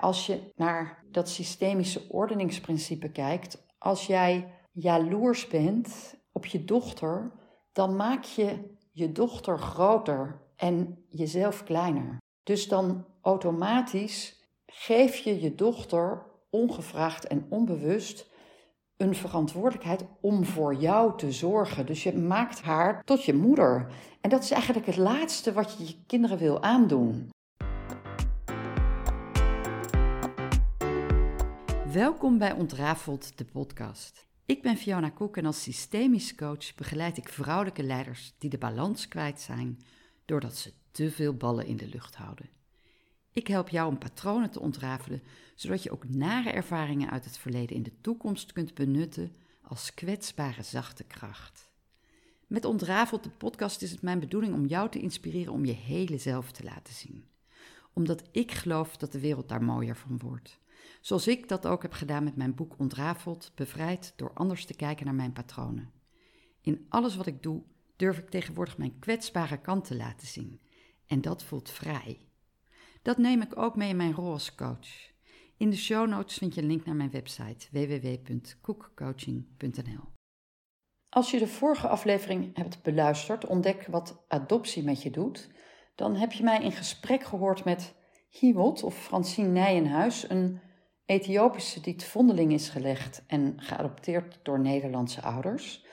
Als je naar dat systemische ordeningsprincipe kijkt, als jij jaloers bent op je dochter, dan maak je je dochter groter en jezelf kleiner. Dus dan automatisch geef je je dochter ongevraagd en onbewust een verantwoordelijkheid om voor jou te zorgen. Dus je maakt haar tot je moeder. En dat is eigenlijk het laatste wat je je kinderen wil aandoen. Welkom bij Ontrafeld, de podcast. Ik ben Fiona Koek en als systemisch coach begeleid ik vrouwelijke leiders die de balans kwijt zijn doordat ze te veel ballen in de lucht houden. Ik help jou om patronen te ontrafelen, zodat je ook nare ervaringen uit het verleden in de toekomst kunt benutten als kwetsbare zachte kracht. Met Ontrafeld de podcast is het mijn bedoeling om jou te inspireren om je hele zelf te laten zien. Omdat ik geloof dat de wereld daar mooier van wordt. Zoals ik dat ook heb gedaan met mijn boek Ontrafeld, bevrijd door anders te kijken naar mijn patronen. In alles wat ik doe, durf ik tegenwoordig mijn kwetsbare kant te laten zien. En dat voelt vrij. Dat neem ik ook mee in mijn rol als coach. In de show notes vind je een link naar mijn website www.koekcoaching.nl. Als je de vorige aflevering hebt beluisterd, ontdek wat adoptie met je doet, dan heb je mij in gesprek gehoord met Hiwot of Francine Nijenhuis, een Ethiopische die te vondeling is gelegd en geadopteerd door Nederlandse ouders.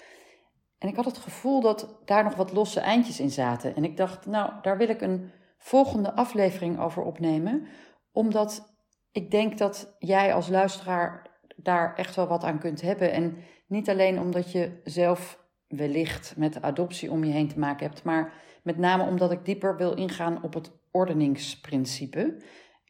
En ik had het gevoel dat daar nog wat losse eindjes in zaten. En ik dacht, nou, daar wil ik een volgende aflevering over opnemen, omdat ik denk dat jij als luisteraar daar echt wel wat aan kunt hebben. En niet alleen omdat je zelf wellicht met adoptie om je heen te maken hebt, maar met name omdat ik dieper wil ingaan op het ordeningsprincipe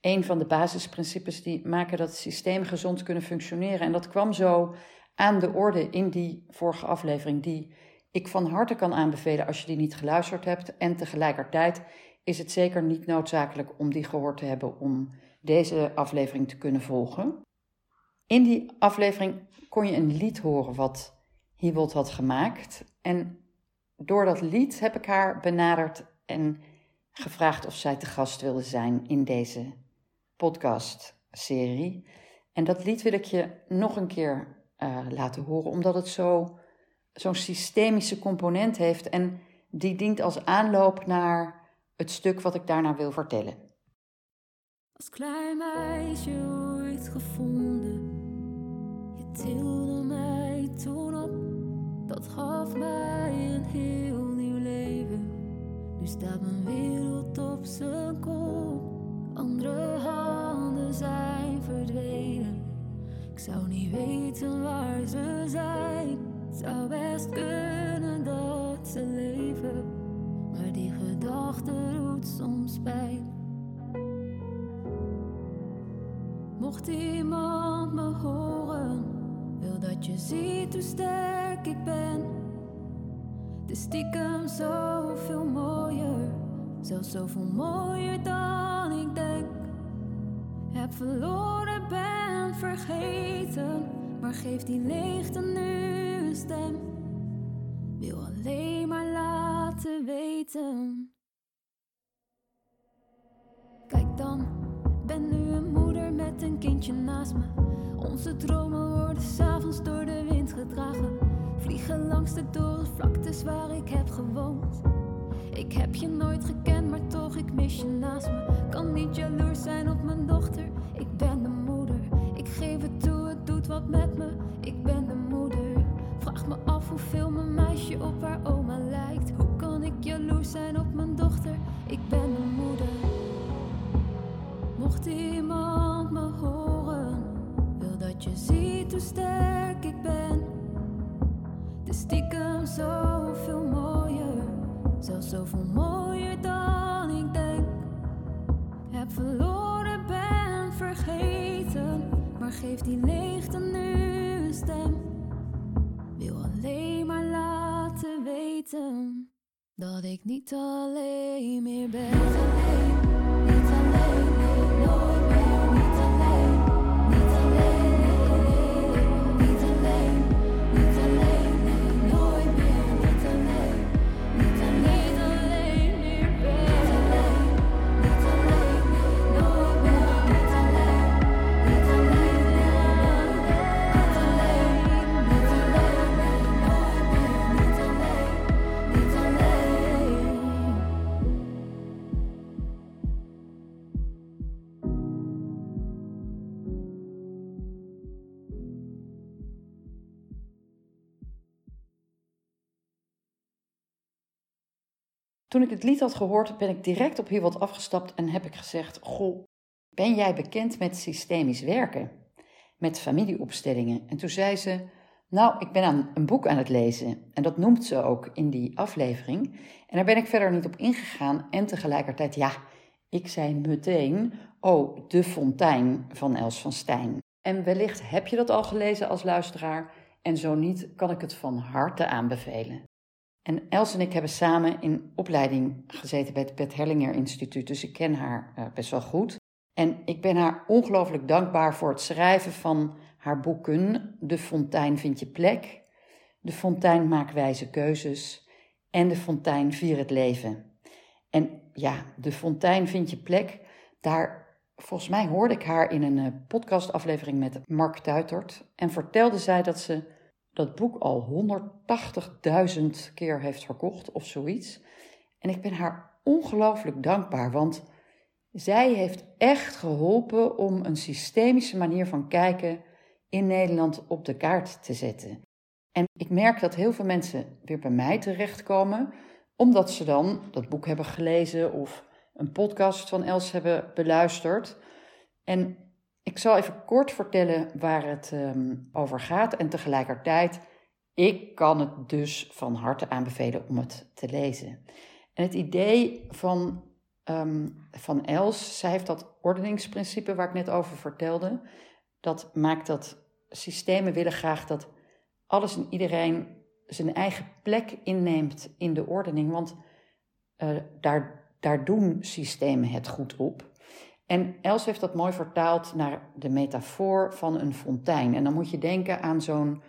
een van de basisprincipes die maken dat systemen gezond kunnen functioneren. En dat kwam zo aan de orde in die vorige aflevering, die ik van harte kan aanbevelen als je die niet geluisterd hebt. En tegelijkertijd is het zeker niet noodzakelijk om die gehoord te hebben om deze aflevering te kunnen volgen. In die aflevering kon je een lied horen wat Hiebold had gemaakt. En door dat lied heb ik haar benaderd en gevraagd of zij te gast wilde zijn in deze podcast-serie. En dat lied wil ik je nog een keer uh, laten horen, omdat het zo, zo'n systemische component heeft en die dient als aanloop naar het stuk wat ik daarna wil vertellen. Als klein meisje ooit gevonden, je tilde mij toen op, dat gaf mij een heel nieuw leven. Nu staat mijn zou niet weten waar ze zijn. Het zou best kunnen dat ze leven. Maar die gedachte doet soms pijn. Mocht iemand me horen, wil dat je ziet hoe sterk ik ben. De stiekem zoveel mooier, zelfs zoveel mooier dan ik denk. Heb verloren, ben vergeten, maar geef die leegte nu een stem. Wil alleen maar laten weten. Kijk dan, ben nu een moeder met een kindje naast me. Onze dromen worden s'avonds door de wind gedragen. Vliegen langs de dorre vlaktes waar ik heb gewoond. Ik heb je nooit gekend, maar toch, ik mis je naast me. Kan niet jaloers zijn op mijn dochter, ik ben de geef het toe, het doet wat met me, ik ben de moeder. Vraag me af hoeveel mijn meisje op haar oma lijkt. Hoe kan ik jaloers zijn op mijn dochter, ik ben de moeder. Mocht iemand me horen, wil dat je ziet hoe sterk ik ben. De stiekem zoveel mooier zelfs zoveel mooier dan geef die leegte nu een stem. Wil alleen maar laten weten dat ik niet alleen meer ben. Alleen, alleen, nooit. Toen ik het lied had gehoord, ben ik direct op Hiewald afgestapt en heb ik gezegd: Goh, ben jij bekend met systemisch werken? Met familieopstellingen? En toen zei ze: Nou, ik ben aan een boek aan het lezen. En dat noemt ze ook in die aflevering. En daar ben ik verder niet op ingegaan. En tegelijkertijd, ja, ik zei meteen: Oh, De Fontein van Els van Stijn. En wellicht heb je dat al gelezen als luisteraar. En zo niet, kan ik het van harte aanbevelen. En Els en ik hebben samen in opleiding gezeten bij het Bert Hellinger Instituut, dus ik ken haar uh, best wel goed. En ik ben haar ongelooflijk dankbaar voor het schrijven van haar boeken De Fontein vind je plek, De Fontein maak wijze keuzes en De Fontein vier het leven. En ja, De Fontein vind je plek, daar volgens mij hoorde ik haar in een uh, podcastaflevering met Mark Tuitert en vertelde zij dat ze dat boek al 180.000 keer heeft verkocht of zoiets. En ik ben haar ongelooflijk dankbaar, want zij heeft echt geholpen om een systemische manier van kijken in Nederland op de kaart te zetten. En ik merk dat heel veel mensen weer bij mij terechtkomen, omdat ze dan dat boek hebben gelezen of een podcast van Els hebben beluisterd. En ik zal even kort vertellen waar het um, over gaat en tegelijkertijd, ik kan het dus van harte aanbevelen om het te lezen. En het idee van, um, van Els, zij heeft dat ordeningsprincipe waar ik net over vertelde, dat maakt dat systemen willen graag dat alles en iedereen zijn eigen plek inneemt in de ordening, want uh, daar, daar doen systemen het goed op. En Els heeft dat mooi vertaald naar de metafoor van een fontein. En dan moet je denken aan zo'n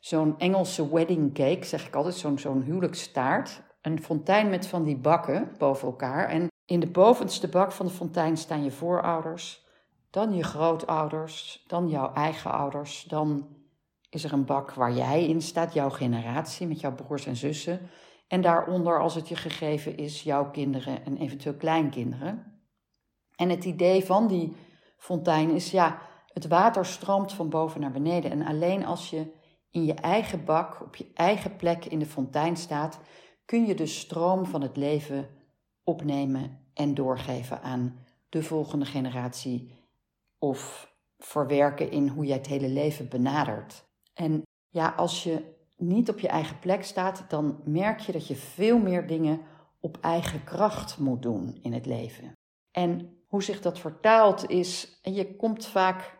zo'n Engelse wedding cake, zeg ik altijd, zo'n zo'n huwelijkstaart. Een fontein met van die bakken boven elkaar. En in de bovenste bak van de fontein staan je voorouders, dan je grootouders, dan jouw eigen ouders. Dan is er een bak waar jij in staat, jouw generatie met jouw broers en zussen. En daaronder, als het je gegeven is, jouw kinderen en eventueel kleinkinderen. En het idee van die fontein is, ja, het water stroomt van boven naar beneden. En alleen als je in je eigen bak, op je eigen plek in de fontein staat, kun je de stroom van het leven opnemen en doorgeven aan de volgende generatie of verwerken in hoe jij het hele leven benadert. En ja, als je niet op je eigen plek staat, dan merk je dat je veel meer dingen op eigen kracht moet doen in het leven. En hoe zich dat vertaalt is, je komt vaak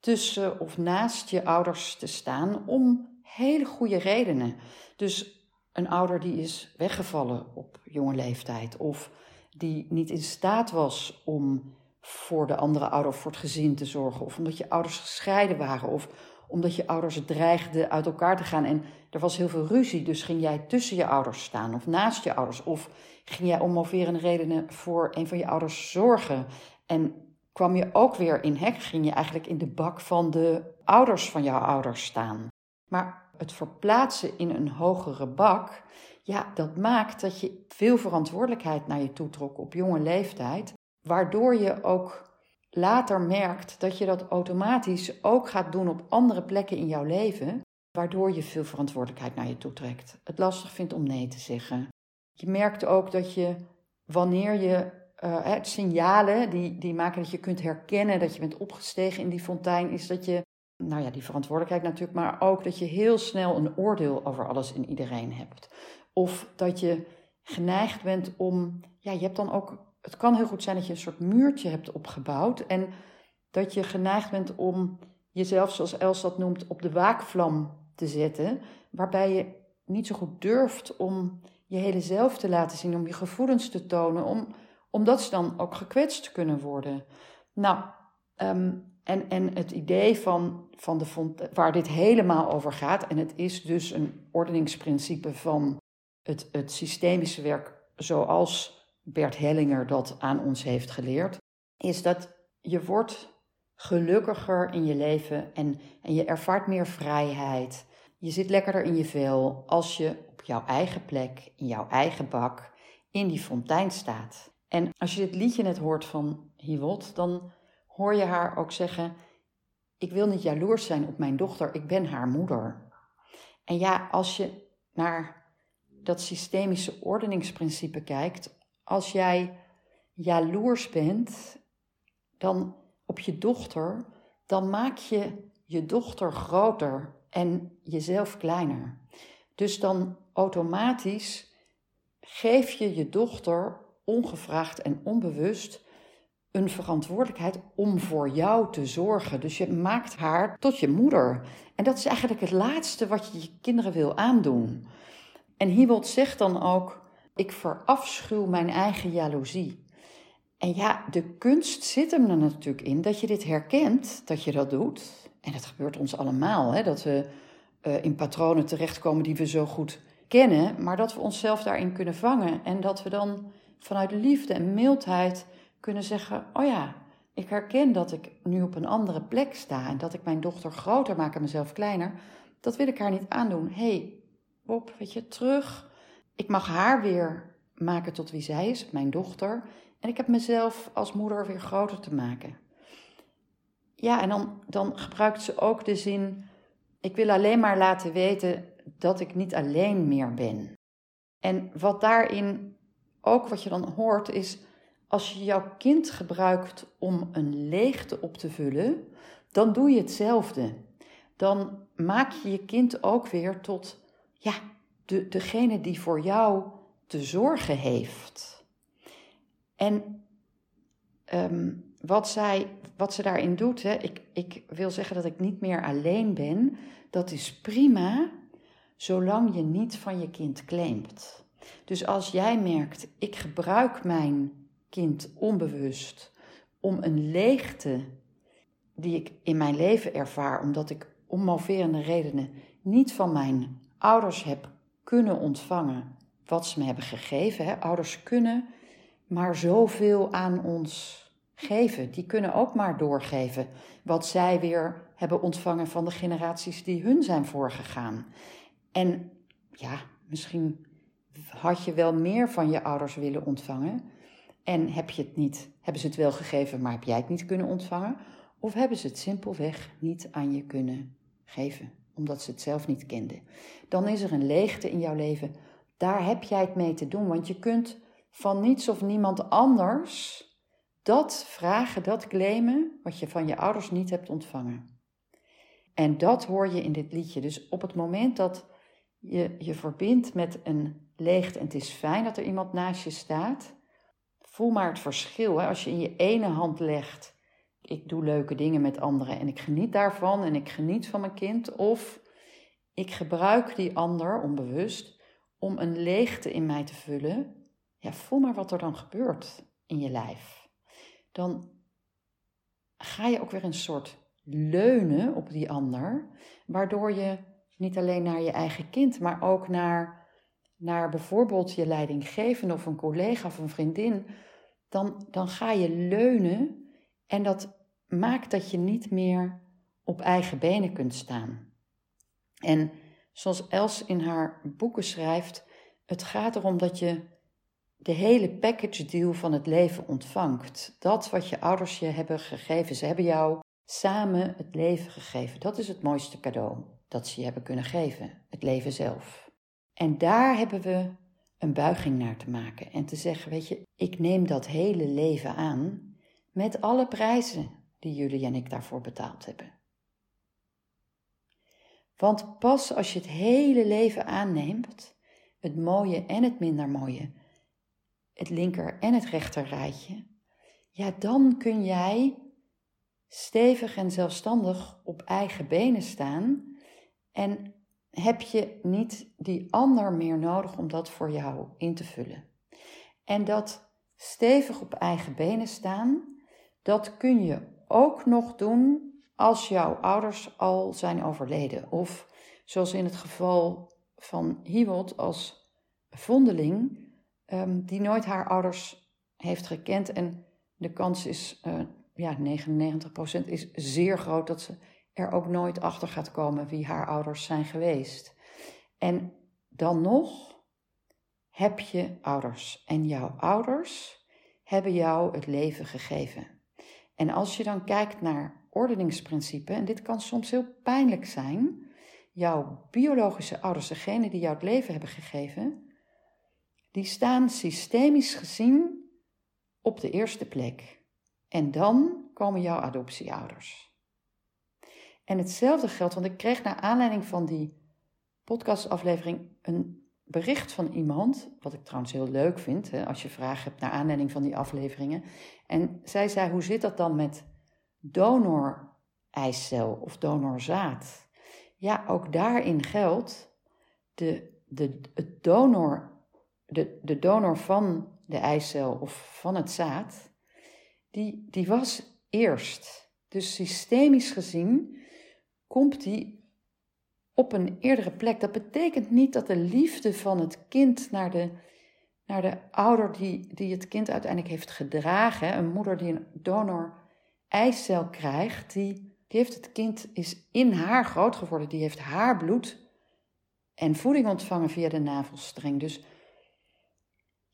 tussen of naast je ouders te staan om hele goede redenen. Dus een ouder die is weggevallen op jonge leeftijd of die niet in staat was om voor de andere ouder of voor het gezin te zorgen of omdat je ouders gescheiden waren of omdat je ouders dreigden uit elkaar te gaan en er was heel veel ruzie, dus ging jij tussen je ouders staan of naast je ouders of ging jij om moverende redenen voor een van je ouders zorgen en kwam je ook weer in hek, ging je eigenlijk in de bak van de ouders van jouw ouders staan. Maar het verplaatsen in een hogere bak, ja, dat maakt dat je veel verantwoordelijkheid naar je toe trok op jonge leeftijd, waardoor je ook later merkt dat je dat automatisch ook gaat doen op andere plekken in jouw leven, waardoor je veel verantwoordelijkheid naar je toe trekt. Het lastig vindt om nee te zeggen. Je merkt ook dat je wanneer je uh, signalen die, die maken dat je kunt herkennen dat je bent opgestegen in die fontein, is dat je, nou ja, die verantwoordelijkheid natuurlijk, maar ook dat je heel snel een oordeel over alles en iedereen hebt. Of dat je geneigd bent om, ja, je hebt dan ook het kan heel goed zijn dat je een soort muurtje hebt opgebouwd en dat je geneigd bent om jezelf, zoals Els dat noemt, op de waakvlam te zetten, waarbij je niet zo goed durft om je hele zelf te laten zien, om je gevoelens te tonen, om, omdat ze dan ook gekwetst kunnen worden. Nou, ehm, en, en het idee van, van de waar dit helemaal over gaat, en het is dus een ordeningsprincipe van het, het systemische werk zoals Bert Hellinger dat aan ons heeft geleerd, is dat je wordt gelukkiger in je leven en, en je ervaart meer vrijheid. Je zit lekkerder in je vel als je jouw eigen plek, in jouw eigen bak, in die fontein staat. En als je dit liedje net hoort van Hiwot, dan hoor je haar ook zeggen: Ik wil niet jaloers zijn op mijn dochter, ik ben haar moeder. En ja, als je naar dat systemische ordeningsprincipe kijkt, als jij jaloers bent dan op je dochter, dan maak je je dochter groter en jezelf kleiner. Dus dan automatisch geef je je dochter ongevraagd en onbewust een verantwoordelijkheid om voor jou te zorgen. Dus je maakt haar tot je moeder. En dat is eigenlijk het laatste wat je je kinderen wil aandoen. En Hiebold zegt dan ook: Ik verafschuw mijn eigen jaloezie. En ja, de kunst zit hem er natuurlijk in dat je dit herkent, dat je dat doet. En dat gebeurt ons allemaal, hè, dat we uh, in patronen terechtkomen die we zo goed kennen, maar dat we onszelf daarin kunnen vangen en dat we dan vanuit liefde en mildheid kunnen zeggen: Oh ja, ik herken dat ik nu op een andere plek sta en dat ik mijn dochter groter maak en mezelf kleiner. Dat wil ik haar niet aandoen. Hé, hey, Bob, weet je, terug. Ik mag haar weer maken tot wie zij is, mijn dochter. En ik heb mezelf als moeder weer groter te maken. Ja, en dan, dan gebruikt ze ook de zin: Ik wil alleen maar laten weten dat ik niet alleen meer ben. En wat daarin ook wat je dan hoort is: als je jouw kind gebruikt om een leegte op te vullen, dan doe je hetzelfde. Dan maak je je kind ook weer tot ja, de, degene die voor jou te zorgen heeft. En ehm, wat, zij, wat ze daarin doet, hè, ik, ik wil zeggen dat ik niet meer alleen ben, dat is prima, zolang je niet van je kind claimt. Dus als jij merkt, ik gebruik mijn kind onbewust om een leegte die ik in mijn leven ervaar, omdat ik om moverende redenen niet van mijn ouders heb kunnen ontvangen wat ze me hebben gegeven. Hè. Ouders kunnen maar zoveel aan ons geven. Die kunnen ook maar doorgeven wat zij weer hebben ontvangen van de generaties die hun zijn voorgegaan. En ja, misschien had je wel meer van je ouders willen ontvangen. En heb je het niet, hebben ze het wel gegeven, maar heb jij het niet kunnen ontvangen? Of hebben ze het simpelweg niet aan je kunnen geven, omdat ze het zelf niet kenden? Dan is er een leegte in jouw leven. Daar heb jij het mee te doen, want je kunt van niets of niemand anders dat vragen, dat claimen, wat je van je ouders niet hebt ontvangen. En dat hoor je in dit liedje. Dus op het moment dat je je verbindt met een leegte en het is fijn dat er iemand naast je staat, voel maar het verschil. Hè? Als je in je ene hand legt, ik doe leuke dingen met anderen en ik geniet daarvan en ik geniet van mijn kind, of ik gebruik die ander onbewust om een leegte in mij te vullen ja, voel maar wat er dan gebeurt in je lijf. Dan ga je ook weer een soort leunen op die ander, waardoor je niet alleen naar je eigen kind, maar ook naar, naar bijvoorbeeld je leidinggevende of een collega of een vriendin, dan, dan ga je leunen en dat maakt dat je niet meer op eigen benen kunt staan. En zoals Els in haar boeken schrijft, het gaat erom dat je de hele package deal van het leven ontvangt. Dat wat je ouders je hebben gegeven. Ze hebben jou samen het leven gegeven. Dat is het mooiste cadeau dat ze je hebben kunnen geven. Het leven zelf. En daar hebben we een buiging naar te maken. En te zeggen, weet je, ik neem dat hele leven aan met alle prijzen die jullie en ik daarvoor betaald hebben. Want pas als je het hele leven aanneemt, het mooie en het minder mooie, het linker en het rechter rijtje, ja, dan kun jij stevig en zelfstandig op eigen benen staan en heb je niet die ander meer nodig om dat voor jou in te vullen. En dat stevig op eigen benen staan, dat kun je ook nog doen als jouw ouders al zijn overleden. Of zoals in het geval van Hiewot als vondeling, um, die nooit haar ouders heeft gekend. En de kans is, uh, ja, 99% is zeer groot dat ze er ook nooit achter gaat komen wie haar ouders zijn geweest. En dan nog heb je ouders. En jouw ouders hebben jou het leven gegeven. En als je dan kijkt naar ordeningsprincipe, en dit kan soms heel pijnlijk zijn, jouw biologische ouders, degene die jou het leven hebben gegeven, die staan systemisch gezien op de eerste plek. En dan komen jouw adoptieouders. En hetzelfde geldt, want ik kreeg naar aanleiding van die podcastaflevering een bericht van iemand, wat ik trouwens heel leuk vind, hè, als je vragen hebt naar aanleiding van die afleveringen. En zij zei, hoe zit dat dan met donor-eicel of donorzaad? Ja, ook daarin geldt, de, de, het donor, de, de donor van de eicel of van het zaad, die, die was eerst. Dus systemisch gezien komt die op een eerdere plek. Dat betekent niet dat de liefde van het kind naar de, naar de ouder die, die het kind uiteindelijk heeft gedragen, een moeder die een donor eicel krijgt, die, die heeft het kind, is in haar groot geworden, die heeft haar bloed en voeding ontvangen via de navelstreng. Dus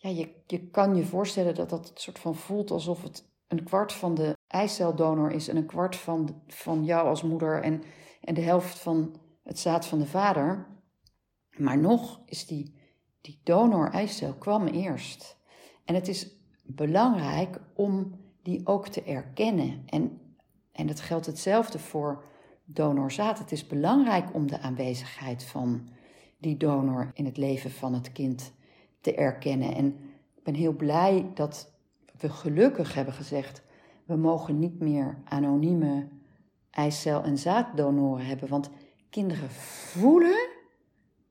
ja, je, je kan je voorstellen dat dat soort van voelt alsof het een kwart van de eiceldonor is en een kwart van, van jou als moeder en, en de helft van het zaad van de vader. Maar nog is die, die donor-eicel kwam eerst. En het is belangrijk om die ook te erkennen. En, en dat geldt hetzelfde voor donorzaad. Het is belangrijk om de aanwezigheid van die donor in het leven van het kind te erkennen. En ik ben heel blij dat we gelukkig hebben gezegd: we mogen niet meer anonieme eicel- en zaaddonoren hebben. Want Kinderen voelen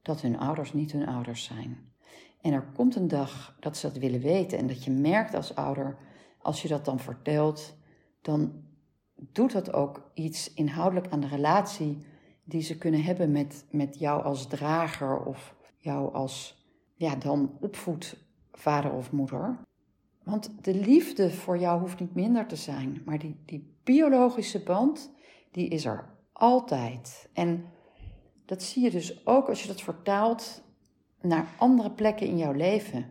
dat hun ouders niet hun ouders zijn. En er komt een dag dat ze dat willen weten en dat je merkt als ouder, als je dat dan vertelt, dan doet dat ook iets inhoudelijk aan de relatie die ze kunnen hebben met, met jou als drager of jou als, ja, dan opvoedvader of moeder. Want de liefde voor jou hoeft niet minder te zijn, maar die, die biologische band, die is er altijd. En dat zie je dus ook als je dat vertaalt naar andere plekken in jouw leven.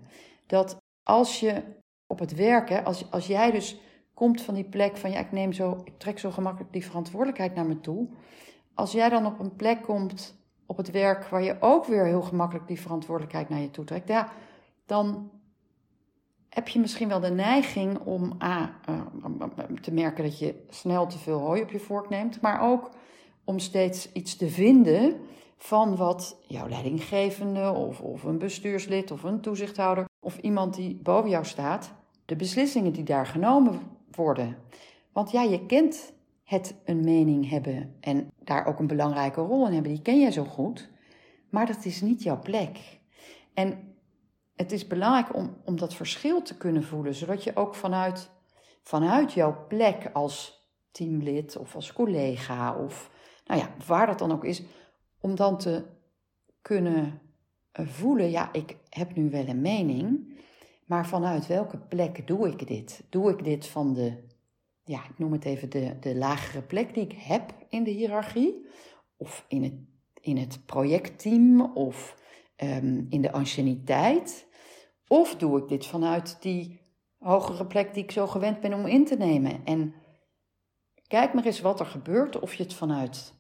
Dat als je op het werken, als, als jij dus komt van die plek van ja, ik neem zo, trek zo gemakkelijk die verantwoordelijkheid naar me toe. Als jij dan op een plek komt op het werk waar je ook weer heel gemakkelijk die verantwoordelijkheid naar je toe trekt, ja, dan heb je misschien wel de neiging om A, uh, te merken dat je snel te veel hooi op je vork neemt, maar ook om steeds iets te vinden van wat jouw leidinggevende of, of een bestuurslid of een toezichthouder of iemand die boven jou staat, de beslissingen die daar genomen worden. Want ja, je kent het een mening hebben en daar ook een belangrijke rol in hebben, die ken jij zo goed, maar dat is niet jouw plek. En het is belangrijk om, om dat verschil te kunnen voelen, zodat je ook vanuit, vanuit jouw plek als teamlid of als collega of nou ja, waar dat dan ook is, om dan te kunnen eh, voelen, ja, ik heb nu wel een mening, maar vanuit welke plek doe ik dit? Doe ik dit van de, ja, ik noem het even de, de lagere plek die ik heb in de hiërarchie, of in het, in het projectteam, of um, in de anciëniteit, of doe ik dit vanuit die hogere plek die ik zo gewend ben om in te nemen? En kijk maar eens wat er gebeurt, of je het vanuit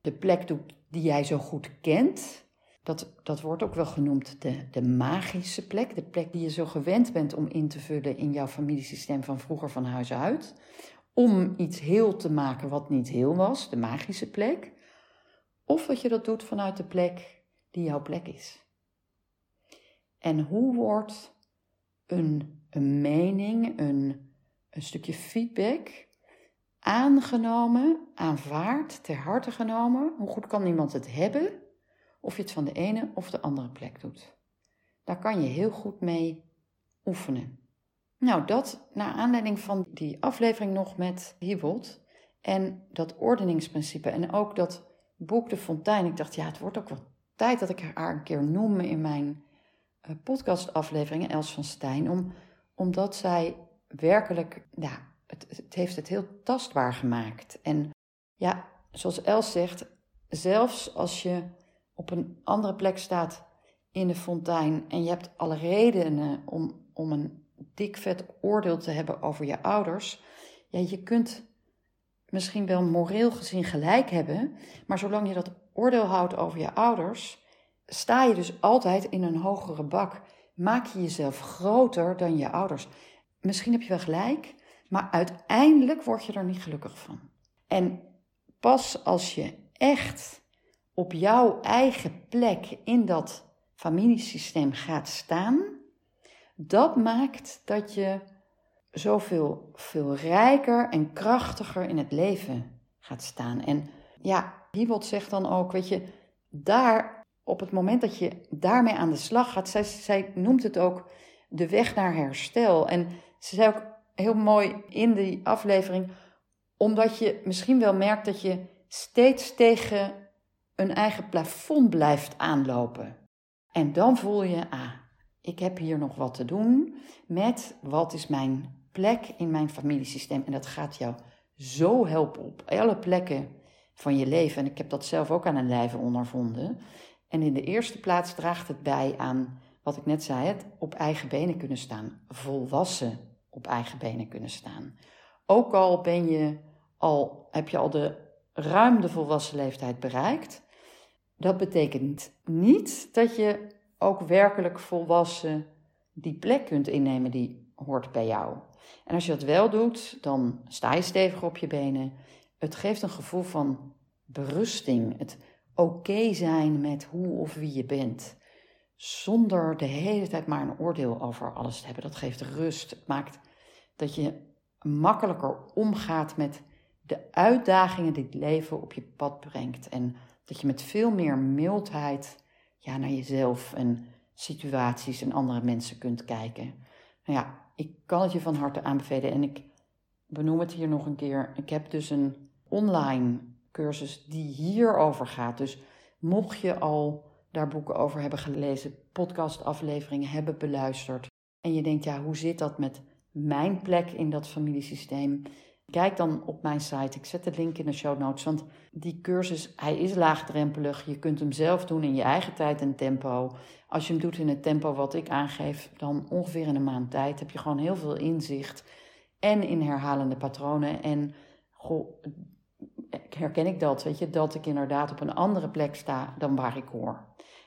de plek doet die jij zo goed kent. Dat, dat wordt ook wel genoemd de, de magische plek. De plek die je zo gewend bent om in te vullen in jouw familiesysteem van vroeger van huis uit. Om iets heel te maken wat niet heel was, de magische plek. Of dat je dat doet vanuit de plek die jouw plek is. En hoe wordt een, een mening, een, een stukje feedback aangenomen, aanvaard, ter harte genomen. Hoe goed kan iemand het hebben? Of je het van de ene of de andere plek doet. Daar kan je heel goed mee oefenen. Nou, dat naar aanleiding van die aflevering nog met Hiebold en dat ordeningsprincipe en ook dat boek De Fontein. Ik dacht, ja, het wordt ook wel tijd dat ik haar een keer noem in mijn uh, podcastafleveringen, Els van Stijn, om, omdat zij werkelijk ja, het, het heeft het heel tastbaar gemaakt. En ja, zoals Els zegt, zelfs als je op een andere plek staat in de fontein en je hebt alle redenen om, om een dik vet oordeel te hebben over je ouders, ja, je kunt misschien wel moreel gezien gelijk hebben, maar zolang je dat oordeel houdt over je ouders, sta je dus altijd in een hogere bak maak je jezelf groter dan je ouders. Misschien heb je wel gelijk, maar uiteindelijk word je er niet gelukkig van. En pas als je echt op jouw eigen plek in dat familiesysteem gaat staan, dat maakt dat je zoveel veel rijker en krachtiger in het leven gaat staan. En ja, Hiebold zegt dan ook, weet je, daar op het moment dat je daarmee aan de slag gaat, zij, zij noemt het ook de weg naar herstel. En ze zei ook heel mooi in die aflevering, omdat je misschien wel merkt dat je steeds tegen een eigen plafond blijft aanlopen. En dan voel je, ah, ik heb hier nog wat te doen met wat is mijn plek in mijn familiesysteem. En dat gaat jou zo helpen op alle plekken van je leven. En ik heb dat zelf ook aan een lijve ondervonden. En in de eerste plaats draagt het bij aan wat ik net zei: het op eigen benen kunnen staan. Volwassen op eigen benen kunnen staan. Ook al ben je al, heb je al de ruim de volwassen leeftijd bereikt. Dat betekent niet dat je ook werkelijk volwassen die plek kunt innemen die hoort bij jou. En als je dat wel doet, dan sta je stevig op je benen. Het geeft een gevoel van berusting. Het oké zijn met hoe of wie je bent. Zonder de hele tijd maar een oordeel over alles te hebben. Dat geeft rust. Het maakt dat je makkelijker omgaat met de uitdagingen die het leven op je pad brengt. En dat je met veel meer mildheid ja, naar jezelf en situaties en andere mensen kunt kijken. Nou ja, ik kan het je van harte aanbevelen en ik benoem het hier nog een keer. Ik heb dus een online cursus die hierover gaat. Dus mocht je al daar boeken over hebben gelezen, podcastafleveringen hebben beluisterd en je denkt, ja, hoe zit dat met mijn plek in dat familiesysteem? Kijk dan op mijn site. Ik zet de link in de show notes. Want die cursus, hij is laagdrempelig. Je kunt hem zelf doen in je eigen tijd en tempo. Als je hem doet in het tempo wat ik aangeef, dan ongeveer in een maand tijd heb je gewoon heel veel inzicht. En in herhalende patronen. En goh, herken ik dat, weet je, dat ik inderdaad op een andere plek sta dan waar ik hoor.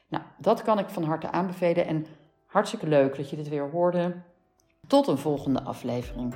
Nou, dat kan ik van harte aanbevelen. En hartstikke leuk dat je dit weer hoorde. Tot een volgende aflevering.